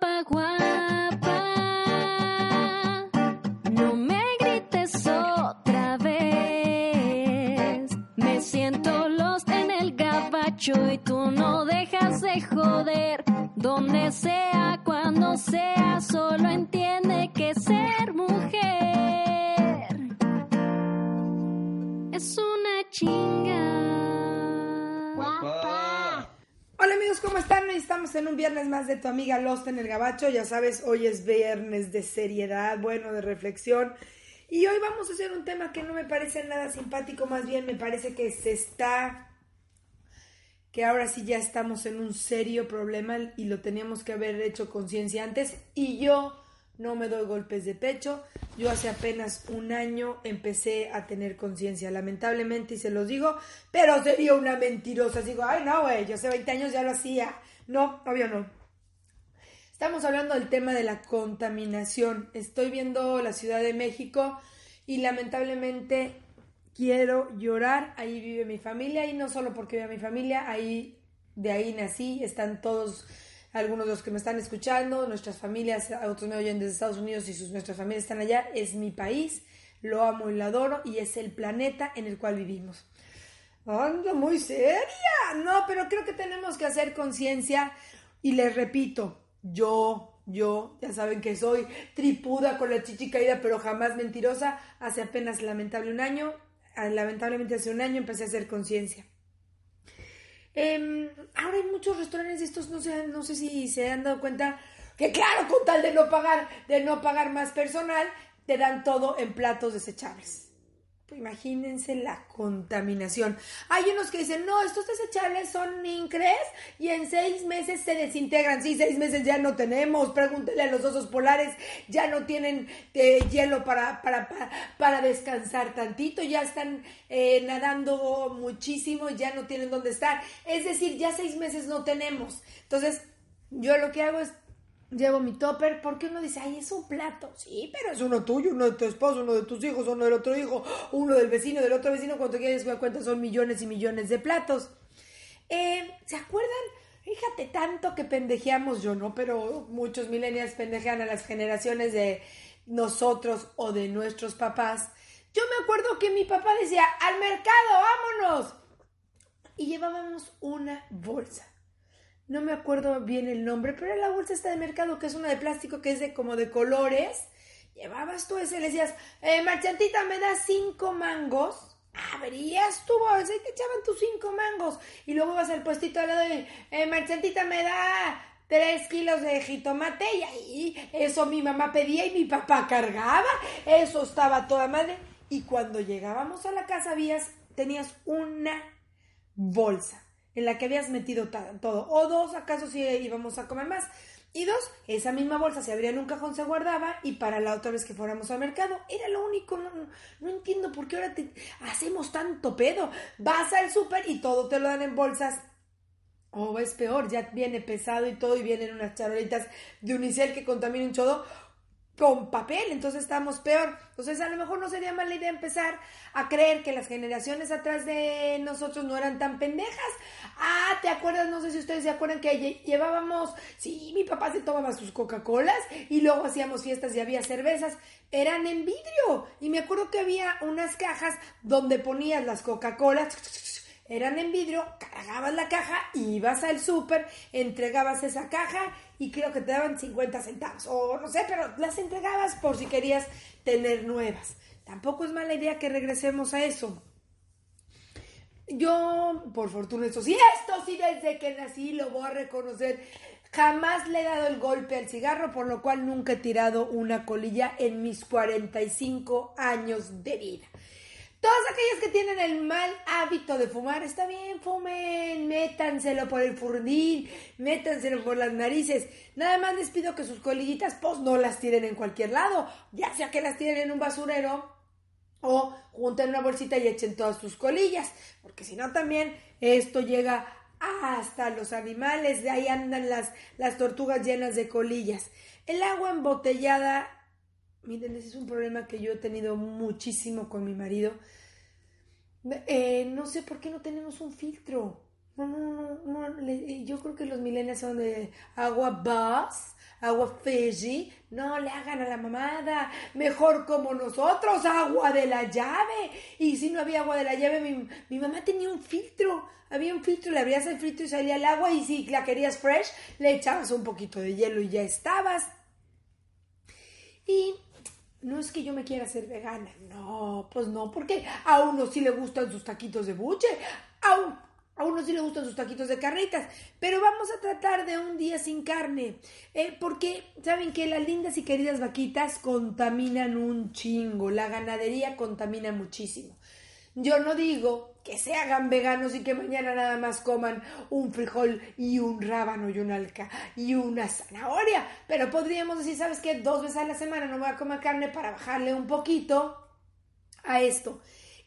Guapa, guapa. No me grites otra vez. Me siento lost en el gabacho y tú no dejas de joder. Donde sea, cuando sea, solo entiende que ser Hola amigos, ¿cómo están? Hoy estamos en un viernes más de tu amiga Lost en el Gabacho. Ya sabes, hoy es viernes de seriedad, bueno, de reflexión. Y hoy vamos a hacer un tema que no me parece nada simpático, más bien me parece que se está, que ahora sí ya estamos en un serio problema y lo teníamos que haber hecho conciencia antes. Y yo no me doy golpes de pecho. Yo hace apenas un año empecé a tener conciencia, lamentablemente, y se los digo, pero sería una mentirosa. Digo, ay, no, güey, yo hace 20 años ya lo hacía. No, obvio no. Estamos hablando del tema de la contaminación. Estoy viendo la Ciudad de México y lamentablemente quiero llorar. Ahí vive mi familia y no solo porque vive mi familia, ahí de ahí nací, están todos algunos de los que me están escuchando, nuestras familias, otros me oyen desde Estados Unidos y sus, nuestras familias están allá, es mi país, lo amo y lo adoro y es el planeta en el cual vivimos. Ando muy seria, no, pero creo que tenemos que hacer conciencia y les repito, yo, yo, ya saben que soy tripuda con la chichi caída, pero jamás mentirosa, hace apenas lamentable un año, lamentablemente hace un año empecé a hacer conciencia. Eh, ahora hay muchos restaurantes estos, no sé, no sé si se han dado cuenta que claro, con tal de no pagar, de no pagar más personal, te dan todo en platos desechables. Imagínense la contaminación. Hay unos que dicen, no, estos desechables son incres y en seis meses se desintegran. Sí, seis meses ya no tenemos. Pregúntele a los osos polares, ya no tienen eh, hielo para, para, para, para, descansar tantito, ya están eh, nadando muchísimo, ya no tienen dónde estar. Es decir, ya seis meses no tenemos. Entonces, yo lo que hago es llevo mi topper, porque uno dice, ay, es un plato. Sí, pero es uno tuyo, uno de tu esposo, uno de tus hijos, uno del otro hijo, uno del vecino, del otro vecino. Cuando quieres dar cuenta son millones y millones de platos. Eh, ¿Se acuerdan? Fíjate tanto que pendejeamos yo, ¿no? Pero muchos millennials pendejean a las generaciones de nosotros o de nuestros papás. Yo me acuerdo que mi papá decía, al mercado, vámonos. Y llevábamos una bolsa no me acuerdo bien el nombre, pero era la bolsa esta de mercado, que es una de plástico, que es de como de colores. Llevabas tú ese, le decías, eh, marchantita, ¿me das cinco mangos? Abrías tu bolsa y te echaban tus cinco mangos. Y luego vas al puestito al lado de, eh, marchantita, ¿me da tres kilos de jitomate? Y ahí, eso mi mamá pedía y mi papá cargaba. Eso estaba toda madre. Y cuando llegábamos a la casa, habías, tenías una bolsa en la que habías metido todo. O dos, acaso si íbamos a comer más. Y dos, esa misma bolsa se abría en un cajón, se guardaba y para la otra vez que fuéramos al mercado era lo único. No, no, entiendo por qué ahora te hacemos tanto pedo. Vas al súper y todo te lo dan en bolsas. O es peor, ya viene pesado y todo y vienen unas charolitas de unicel que contamina un chodo con papel, entonces estamos peor. Entonces a lo mejor no sería mala idea empezar a creer que las generaciones atrás de nosotros no eran tan pendejas. Ah, ¿te acuerdas? No sé si ustedes se acuerdan que llevábamos, sí, mi papá se tomaba sus Coca-Colas y luego hacíamos fiestas y había cervezas. Eran en vidrio. Y me acuerdo que había unas cajas donde ponías las Coca-Colas eran en vidrio, cargabas la caja, ibas al súper, entregabas esa caja y creo que te daban 50 centavos, o no sé, pero las entregabas por si querías tener nuevas. Tampoco es mala idea que regresemos a eso. Yo, por fortuna, esto sí, esto sí, desde que nací lo voy a reconocer. Jamás le he dado el golpe al cigarro, por lo cual nunca he tirado una colilla en mis 45 años de vida. Todas aquellas que tienen el mal hábito de fumar, está bien, fumen, métanselo por el furdín, métanselo por las narices. Nada más les pido que sus colillitas, pues no las tiren en cualquier lado, ya sea que las tiren en un basurero o junten una bolsita y echen todas sus colillas, porque si no también esto llega hasta los animales, de ahí andan las, las tortugas llenas de colillas. El agua embotellada Miren, es un problema que yo he tenido muchísimo con mi marido. Eh, no sé por qué no tenemos un filtro. No, no, no, no. Eh, yo creo que los millennials son de agua bus, agua Fiji. No le hagan a la mamada. Mejor como nosotros, agua de la llave. Y si no había agua de la llave, mi, mi mamá tenía un filtro. Había un filtro, le abrías el filtro y salía el agua. Y si la querías fresh, le echabas un poquito de hielo y ya estabas. Y no es que yo me quiera hacer vegana, no, pues no, porque a uno sí le gustan sus taquitos de buche, a, a uno sí le gustan sus taquitos de carnitas, pero vamos a tratar de un día sin carne, eh, porque saben que las lindas y queridas vaquitas contaminan un chingo, la ganadería contamina muchísimo. Yo no digo que se hagan veganos y que mañana nada más coman un frijol y un rábano y un alca y una zanahoria, pero podríamos decir, ¿sabes qué? Dos veces a la semana no voy a comer carne para bajarle un poquito a esto.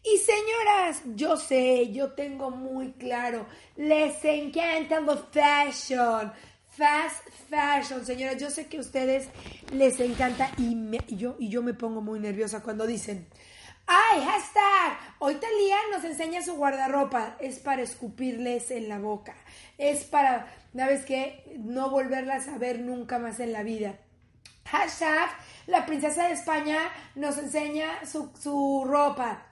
Y señoras, yo sé, yo tengo muy claro, les encanta lo fashion, fast fashion, señoras, yo sé que a ustedes les encanta y, yo, y yo me pongo muy nerviosa cuando dicen, ¡Ay, hashtag! Hoy Talía nos enseña su guardarropa. Es para escupirles en la boca. Es para, ¿sabes qué? No volverlas a ver nunca más en la vida. Hashtag, la princesa de España nos enseña su, su ropa.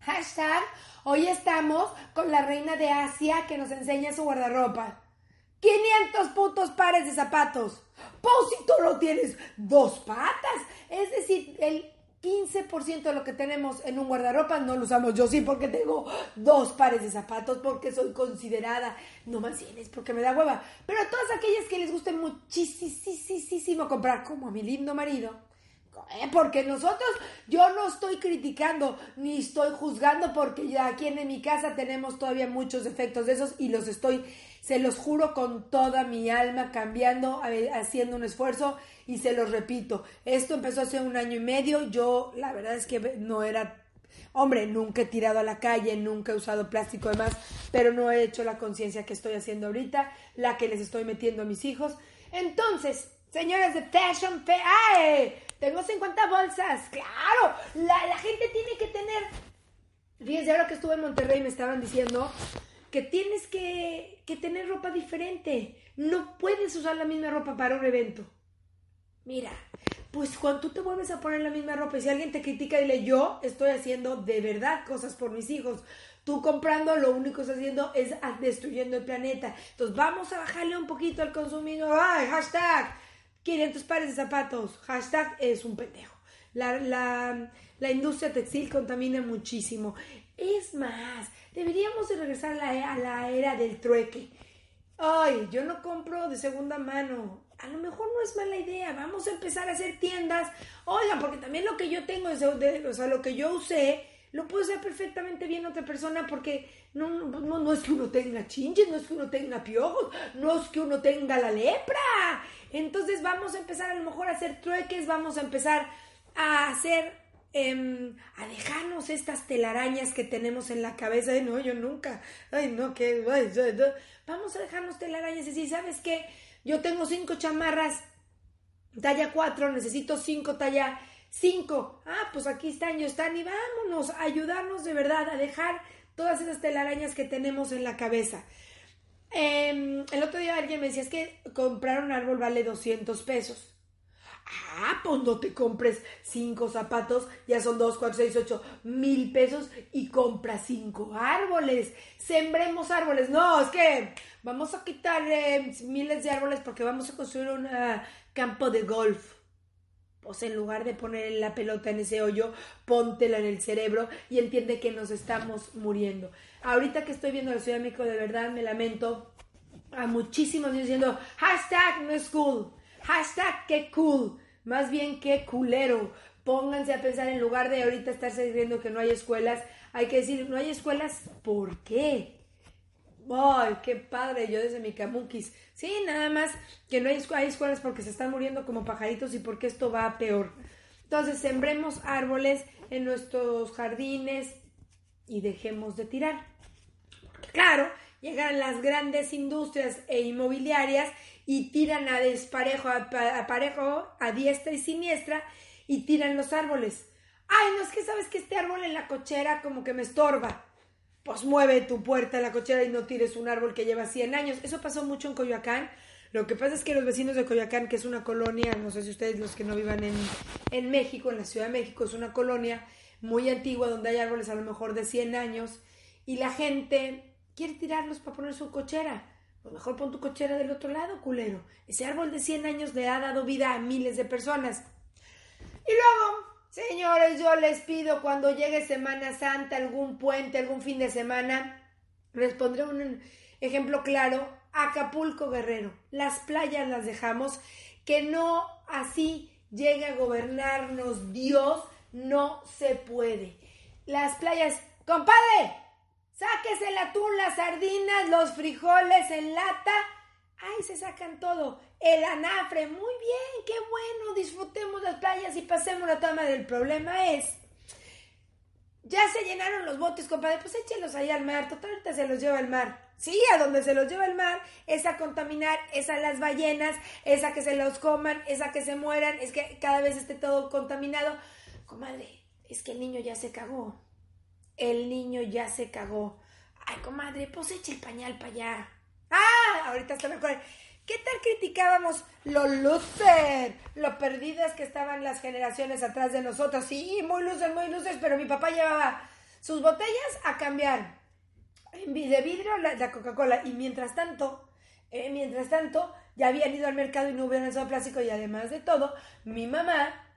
Hashtag, hoy estamos con la reina de Asia que nos enseña su guardarropa. 500 putos pares de zapatos. Pues si tú no tienes dos patas. Es decir, el 15% de lo que tenemos en un guardarropa no lo usamos. Yo sí, porque tengo dos pares de zapatos, porque soy considerada, no más porque me da hueva. Pero a todas aquellas que les guste muchísimo comprar, como a mi lindo marido, eh, porque nosotros, yo no estoy criticando ni estoy juzgando, porque ya aquí en mi casa tenemos todavía muchos efectos de esos y los estoy, se los juro con toda mi alma, cambiando, haciendo un esfuerzo y se los repito, esto empezó hace un año y medio, yo la verdad es que no era, hombre, nunca he tirado a la calle, nunca he usado plástico demás, pero no he hecho la conciencia que estoy haciendo ahorita, la que les estoy metiendo a mis hijos. Entonces, señores de Fashion Fair, Tengo 50 bolsas, claro, la, la gente tiene que tener... Fíjense, ahora que estuve en Monterrey me estaban diciendo que tienes que, que tener ropa diferente. No puedes usar la misma ropa para un evento. Mira, pues cuando tú te vuelves a poner la misma ropa y si alguien te critica, dile yo estoy haciendo de verdad cosas por mis hijos. Tú comprando lo único que estás haciendo es destruyendo el planeta. Entonces vamos a bajarle un poquito al consumidor. ¡Ay, hashtag! 500 pares de zapatos. Hashtag es un pendejo. La, la, la industria textil contamina muchísimo. Es más, deberíamos de regresar a la, a la era del trueque. Ay, yo no compro de segunda mano a lo mejor no es mala idea, vamos a empezar a hacer tiendas. Oigan, porque también lo que yo tengo, es o sea, lo que yo usé, lo puede usar perfectamente bien otra persona porque no, no, no es que uno tenga chinches, no es que uno tenga piojos, no es que uno tenga la lepra. Entonces vamos a empezar a lo mejor a hacer trueques, vamos a empezar a hacer, em, a dejarnos estas telarañas que tenemos en la cabeza. Ay, no, yo nunca, ay, no, que, vamos a dejarnos telarañas y decir, ¿sabes qué? Yo tengo cinco chamarras talla 4, necesito cinco talla 5. Ah, pues aquí están, yo están y vámonos a ayudarnos de verdad a dejar todas esas telarañas que tenemos en la cabeza. Em, el otro día alguien me decía, es que comprar un árbol vale 200 pesos. Ah, pues no te compres cinco zapatos, ya son dos, cuatro, seis, ocho mil pesos y compra cinco árboles. Sembremos árboles. No, es que vamos a quitar eh, miles de árboles porque vamos a construir un campo de golf. Pues en lugar de poner la pelota en ese hoyo, póntela en el cerebro y entiende que nos estamos muriendo. Ahorita que estoy viendo la Ciudad de de verdad me lamento a muchísimos diciendo hashtag no es cool Hashtag qué cool. Más bien qué culero. Pónganse a pensar en lugar de ahorita estarse diciendo que no hay escuelas, hay que decir, no hay escuelas, ¿por qué? ¡Ay, qué padre! Yo desde mi camuquis. Sí, nada más que no hay, escuelas porque se están muriendo como pajaritos y porque esto va a peor. Entonces, sembremos árboles en nuestros jardines y dejemos de tirar. Claro, llegan las grandes industrias e inmobiliarias y tiran a desparejo, a, parejo, a diestra y siniestra y tiran los árboles. Ay, no es que sabes que este árbol en la cochera como que me estorba pues mueve tu puerta a la cochera y no tires un árbol que lleva 100 años. Eso pasó mucho en Coyoacán. Lo que pasa es que los vecinos de Coyoacán, que es una colonia, no sé si ustedes los que no vivan en, en México, en la Ciudad de México, es una colonia muy antigua donde hay árboles a lo mejor de 100 años y la gente quiere tirarlos para poner su cochera. Pues mejor pon tu cochera del otro lado, culero. Ese árbol de 100 años le ha dado vida a miles de personas. Y luego Señores, yo les pido cuando llegue Semana Santa, algún puente, algún fin de semana, les pondré un ejemplo claro. Acapulco Guerrero, las playas las dejamos, que no así llegue a gobernarnos Dios, no se puede. Las playas, compadre, sáquese el atún, las sardinas, los frijoles en lata, ahí se sacan todo el anafre, muy bien, qué bueno, disfrutemos las playas y pasemos la toma del problema es, ya se llenaron los botes, compadre, pues échelos ahí al mar, totalmente se los lleva el mar. Sí, a donde se los lleva el mar, es a contaminar, es a las ballenas, es a que se los coman, es a que se mueran, es que cada vez esté todo contaminado. Comadre, es que el niño ya se cagó. El niño ya se cagó. Ay, comadre, pues eche el pañal para allá. Ah, ahorita está mejor. ¿Qué tal criticábamos lo lucer, lo perdidas que estaban las generaciones atrás de nosotros? Sí, muy luces, muy luces, pero mi papá llevaba sus botellas a cambiar de vidrio la, Coca-Cola y mientras tanto, eh, mientras tanto, ya habían ido al mercado y no hubieran usado plástico y además de todo, mi mamá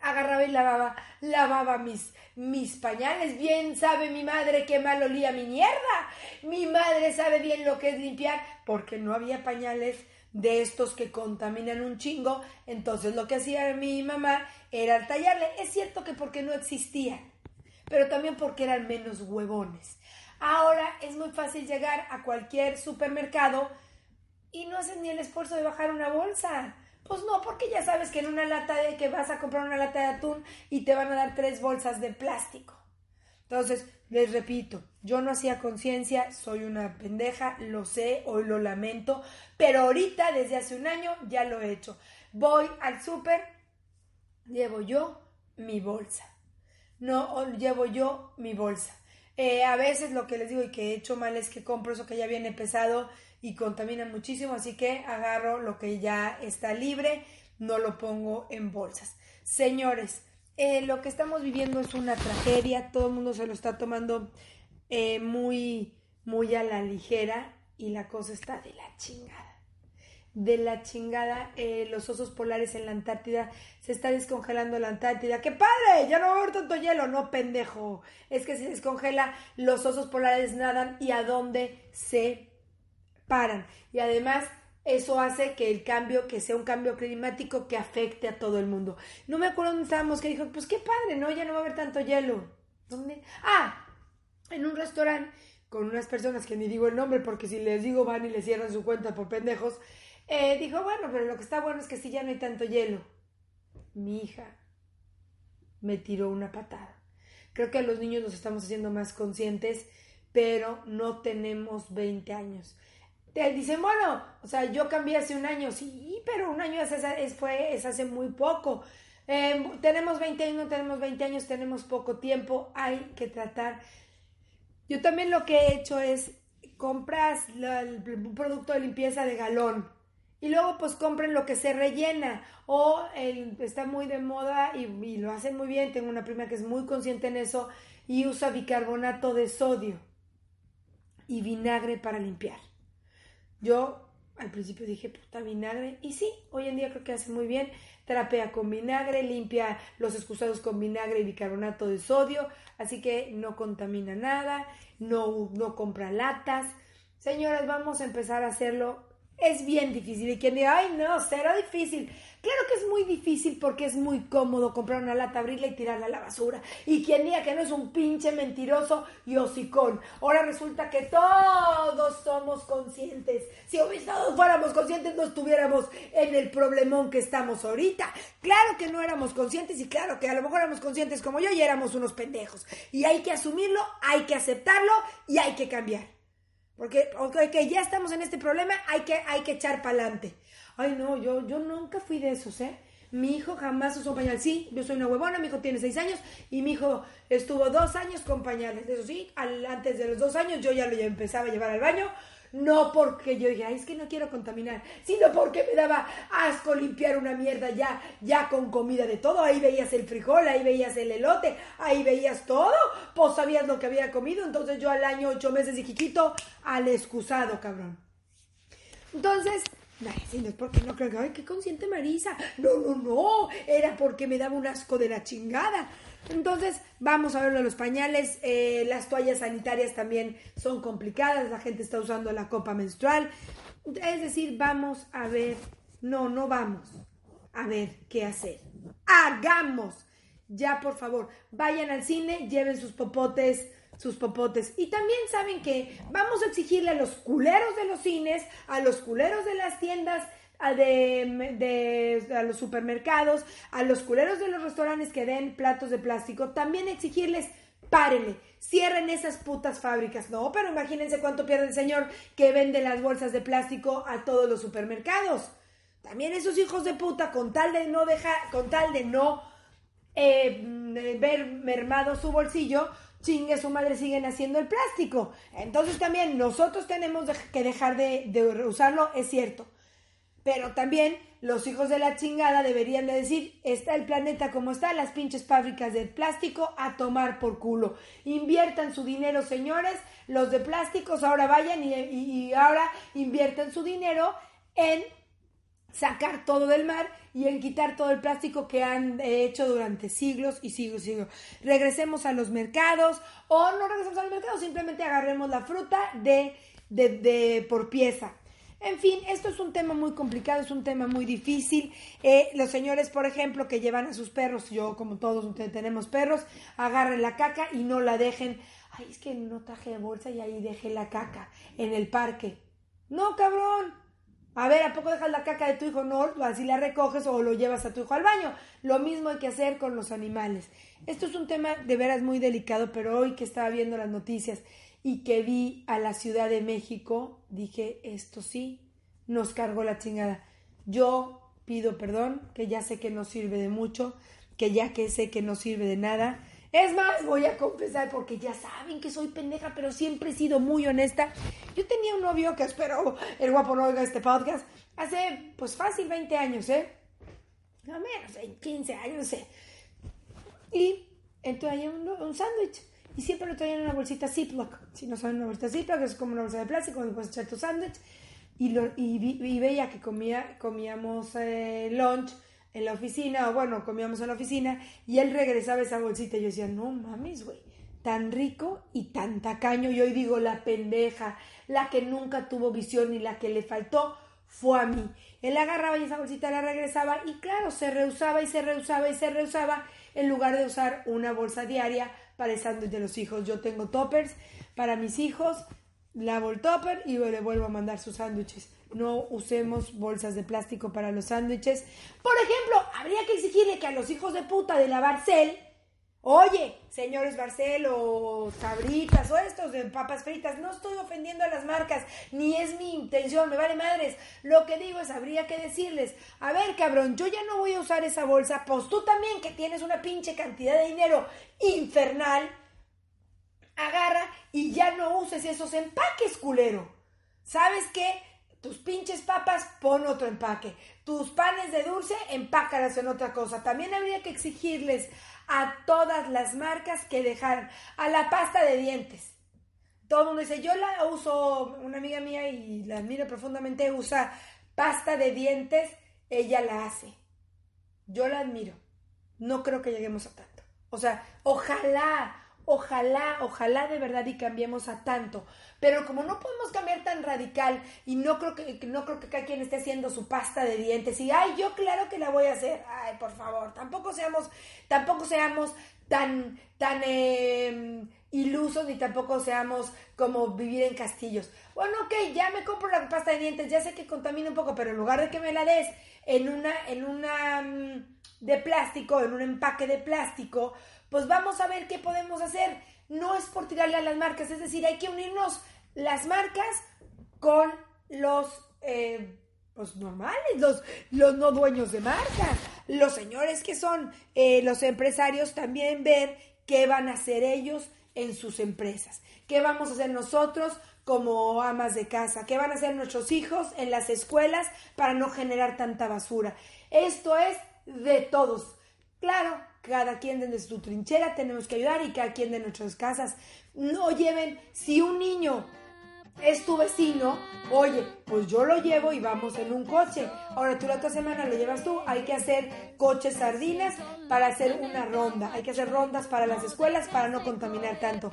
agarraba y lavaba, lavaba mis, mis pañales. Bien sabe mi madre qué mal olía mi mierda. Mi madre sabe bien lo que es limpiar porque no había pañales de estos que contaminan un chingo. Entonces lo que hacía mi mamá era tallarle. Es cierto que porque no existían, pero también porque eran menos huevones. Ahora es muy fácil llegar a cualquier supermercado y no hacen ni el esfuerzo de bajar una bolsa. Pues no, porque ya sabes que en una lata de que vas a comprar una lata de atún y te van a dar tres bolsas de plástico. Entonces, les repito, yo no hacía conciencia, soy una pendeja, lo sé, hoy lo lamento, pero ahorita, desde hace un año, ya lo he hecho. Voy al súper, llevo yo mi bolsa. No, llevo yo mi bolsa. Eh, a veces lo que les digo y que he hecho mal es que compro eso que ya viene pesado y contamina muchísimo, así que agarro lo que ya está libre, no lo pongo en bolsas. Señores, eh, lo que estamos viviendo es una tragedia, todo el mundo se lo está tomando eh, muy, muy a la ligera y la cosa está de la chingada. De la chingada, eh, los osos polares en la Antártida, se está descongelando la Antártida. ¡Qué padre! Ya no va a haber tanto hielo, no pendejo. Es que se descongela, los osos polares nadan y a dónde se paran. Y además eso hace que el cambio, que sea un cambio climático que afecte a todo el mundo. No me acuerdo dónde estábamos, que dijo, pues qué padre, ¿no? Ya no va a haber tanto hielo. ¿Dónde? Ah, en un restaurante con unas personas que ni digo el nombre porque si les digo van y les cierran su cuenta por pendejos. Eh, dijo, bueno, pero lo que está bueno es que si ya no hay tanto hielo. Mi hija me tiró una patada. Creo que los niños nos estamos haciendo más conscientes, pero no tenemos 20 años te dicen, bueno, o sea, yo cambié hace un año, sí, pero un año es, fue, es hace muy poco. Em, tenemos 20 años, no tenemos 20 años, tenemos poco tiempo, hay que tratar. Yo también lo que he hecho es, compras el producto de limpieza de galón y luego pues compren lo que se rellena o el, está muy de moda y lo hacen muy bien, tengo una prima que es muy consciente en eso y usa bicarbonato de sodio y vinagre para limpiar. Yo al principio dije, puta vinagre. Y sí, hoy en día creo que hace muy bien. Trapea con vinagre, limpia los excusados con vinagre y bicarbonato de sodio. Así que no contamina nada, no, no compra latas. Señoras, vamos a empezar a hacerlo Es bien difícil. Y quien diga, ay, no, será difícil. Claro que es muy difícil porque es muy cómodo comprar una lata, abrirla y tirarla a la basura. Y quien diga que no es un pinche mentiroso y hocicón. Ahora resulta que todos somos conscientes. Si todos fuéramos conscientes, no estuviéramos en el problemón que estamos ahorita. Claro que no éramos conscientes y claro que a lo mejor éramos conscientes como yo y éramos unos pendejos. Y hay que asumirlo, hay que aceptarlo y hay que cambiar. Porque, ok, ya estamos en este problema, hay que, hay que echar para adelante. Ay, no, yo, yo nunca fui de esos, ¿eh? Mi hijo jamás usó pañal. Sí, yo soy una huevona, mi hijo tiene seis años y mi hijo estuvo dos años con pañales. Eso sí, antes de los dos años yo ya lo empezaba a llevar al baño. No porque yo dije, Ay, es que no quiero contaminar, sino porque me daba asco limpiar una mierda ya, ya con comida de todo. Ahí veías el frijol, ahí veías el elote, ahí veías todo. Pues sabías lo que había comido. Entonces yo al año, ocho meses de chiquito, al excusado, cabrón. Entonces, Ay, si no es porque no creo que, ay, qué consciente Marisa. No, no, no. Era porque me daba un asco de la chingada. Entonces, vamos a ver de los pañales. Eh, las toallas sanitarias también son complicadas. La gente está usando la copa menstrual. Es decir, vamos a ver. No, no vamos a ver qué hacer. Hagamos. Ya, por favor, vayan al cine, lleven sus popotes sus popotes. Y también saben que vamos a exigirle a los culeros de los cines, a los culeros de las tiendas, a, de, a los supermercados, a los culeros de los restaurantes que den platos de plástico, también exigirles, párenle, cierren esas putas fábricas. No, pero imagínense cuánto pierde el señor que vende las bolsas de plástico a todos los supermercados. También esos hijos de puta, con tal de no dejar, con tal de no eh, ver mermado su bolsillo, chingue su madre siguen haciendo el plástico. Entonces también nosotros tenemos que dejar de, de usarlo, es cierto. Pero también los hijos de la chingada deberían de decir, está el planeta como está, las pinches fábricas de plástico a tomar por culo. Inviertan su dinero, señores, los de plásticos ahora vayan y, ahora inviertan su dinero en sacar todo del mar y en quitar todo el plástico que han hecho durante siglos y siglos y siglos. Regresemos a los mercados o no regresemos a los mercados, simplemente agarremos la fruta de, de, por pieza. En fin, esto es un tema muy complicado, es un tema muy difícil. Eh, los señores, por ejemplo, que llevan a sus perros, yo como todos tenemos perros, agarren la caca y no la dejen. Ay, es que no traje bolsa y ahí dejé la caca en el parque. No, cabrón, a ver, ¿a poco dejas la caca de tu hijo? No, así la recoges o lo llevas a tu hijo al baño. Lo mismo hay que hacer con los animales. Esto es un tema de veras muy delicado, pero hoy que estaba viendo las noticias y que vi a la Ciudad de México, dije, esto sí, nos cargó la chingada. Yo pido perdón, que ya sé que no sirve de mucho, que ya que sé que no sirve de nada, es más, voy a confesar porque ya saben que soy pendeja, pero siempre he sido muy honesta. Yo tenía un novio que espero el guapo no oiga este podcast hace pues fácil 20 años, ¿eh? No menos, 15 años, sé. Y él traía un, un sándwich y siempre lo traía en una bolsita Ziploc. Si no saben una bolsita Ziploc, es como una bolsa de plástico donde puedes echar tu sándwich. Y, lo, veía que comía, comíamos eh, lunch en la oficina, o bueno, comíamos en la oficina, y él regresaba esa bolsita y yo decía, no mames, güey, tan rico y tan tacaño. Y hoy digo, la pendeja, la que nunca tuvo visión y la que le faltó fue a mí. Él agarraba y esa bolsita la regresaba y claro, se rehusaba y se rehusaba y se rehusaba en lugar de usar una bolsa diaria para el sándwich de los hijos. Yo tengo toppers para mis hijos, lavo el topper y le vuelvo a mandar sus sándwiches no usemos bolsas de plástico para los sándwiches. Por ejemplo, habría que exigirle que a los hijos de puta de la Barcel, oye, señores Barcel o Sabritas o estos de papas fritas, no estoy ofendiendo a las marcas, ni es mi intención, me vale madres. Lo que digo es, habría que decirles, a ver cabrón, yo ya no voy a usar esa bolsa, pues tú también que tienes una pinche cantidad de dinero infernal, agarra y ya no uses esos empaques, culero. ¿Sabes qué? Tus pinches papas, pon otro empaque. Tus panes de dulce, empácalas en otra cosa. También habría que exigirles a todas las marcas que dejaran a la pasta de dientes. Todo el mundo dice, yo la uso, una amiga mía y la admiro profundamente, usa pasta de dientes, ella la hace. Yo la admiro. No creo que lleguemos a tanto. O sea, ojalá, Ojalá, ojalá de verdad y cambiemos a tanto. Pero como no podemos cambiar tan radical y no creo que no creo que cada quien esté haciendo su pasta de dientes y ay, yo claro que la voy a hacer. Ay, por favor, tampoco seamos tampoco seamos tan tan eh, ilusos ni tampoco seamos como vivir en castillos. Bueno, ok, ya me compro la pasta de dientes, ya sé que contamina un poco, pero en lugar de que me la des en una en una mm, de plástico, en un empaque de plástico, pues vamos a ver qué podemos hacer. No es por tirarle a las marcas, es decir, hay que unirnos las marcas con los eh, pues normales, los, los no dueños de marcas. Los señores que son eh, los empresarios también ver qué van a hacer ellos en sus empresas, qué vamos a hacer nosotros como amas de casa, qué van a hacer nuestros hijos en las escuelas para no generar tanta basura. Esto es de todos. Claro, cada quien desde su trinchera tenemos que ayudar y cada quien de nuestras casas. No lleven, si un niño es tu vecino, oye, pues yo lo llevo y vamos en un coche. Ahora tú la otra semana lo llevas tú, hay que hacer coches sardinas para hacer una ronda, hay que hacer rondas para las escuelas para no contaminar tanto.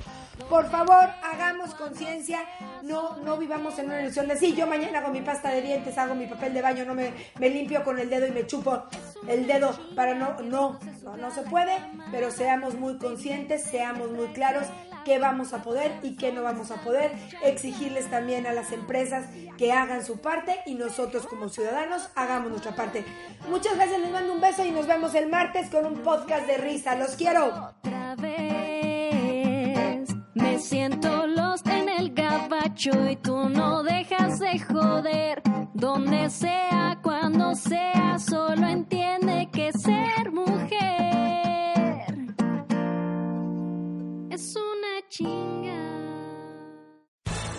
Por favor, hagamos conciencia, no, no vivamos en una ilusión de sí, yo mañana hago mi pasta de dientes, hago mi papel de baño, no me, me limpio con el dedo y me chupo el dedo para no, no, no, se puede, pero seamos muy conscientes, seamos muy claros qué vamos a poder y qué no vamos a poder, exigirles también a las empresas que hagan su parte y nosotros como ciudadanos hagamos nuestra parte. Muchas gracias, les mando un beso y nos vemos el martes con un podcast de risa. Los quiero. Otra vez siento lost en el gabacho y tú no dejas de joder. Donde sea, cuando sea, solo entiende que ser